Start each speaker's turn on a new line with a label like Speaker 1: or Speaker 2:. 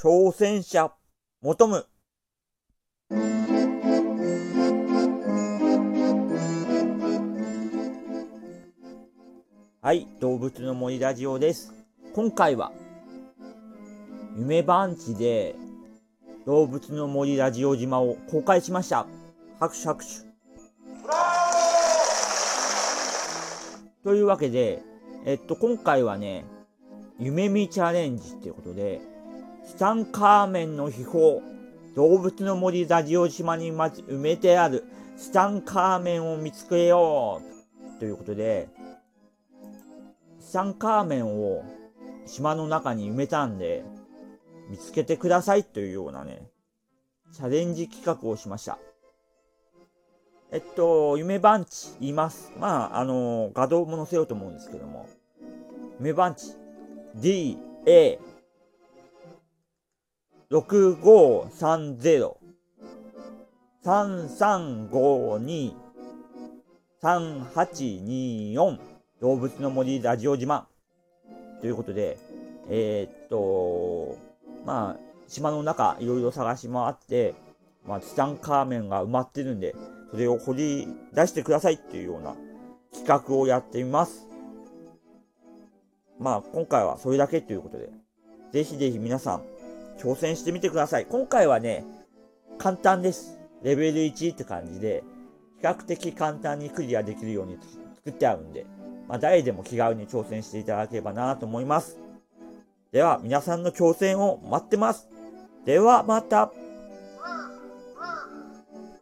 Speaker 1: 挑戦者求む。はい、動物の森ラジオです。今回は、夢番地で動物の森ラジオ島を公開しました。拍手拍手。というわけで、えっと、今回はね、夢見チャレンジっていうことで、ツタンカーメンの秘宝、動物の森ラジオ島に埋めてあるツタンカーメンを見つけようということで、ツタンカーメンを島の中に埋めたんで、見つけてくださいというようなね、チャレンジ企画をしました。えっと、夢番地言います。まあ、あの画像も載せようと思うんですけども、夢番地 D, A, 6530 3352 3824動物の森ラジオ島ということで、えー、っと、まあ、島の中いろいろ探し回って、まあ、ツタンカーメンが埋まってるんで、それを掘り出してくださいっていうような企画をやってみます。まあ、今回はそれだけということで、ぜひぜひ皆さん、挑戦してみてください。今回はね、簡単です。レベル1って感じで、比較的簡単にクリアできるように作ってあるんで、まあ、誰でも気軽に挑戦していただければなと思います。では、皆さんの挑戦を待ってます。では、また。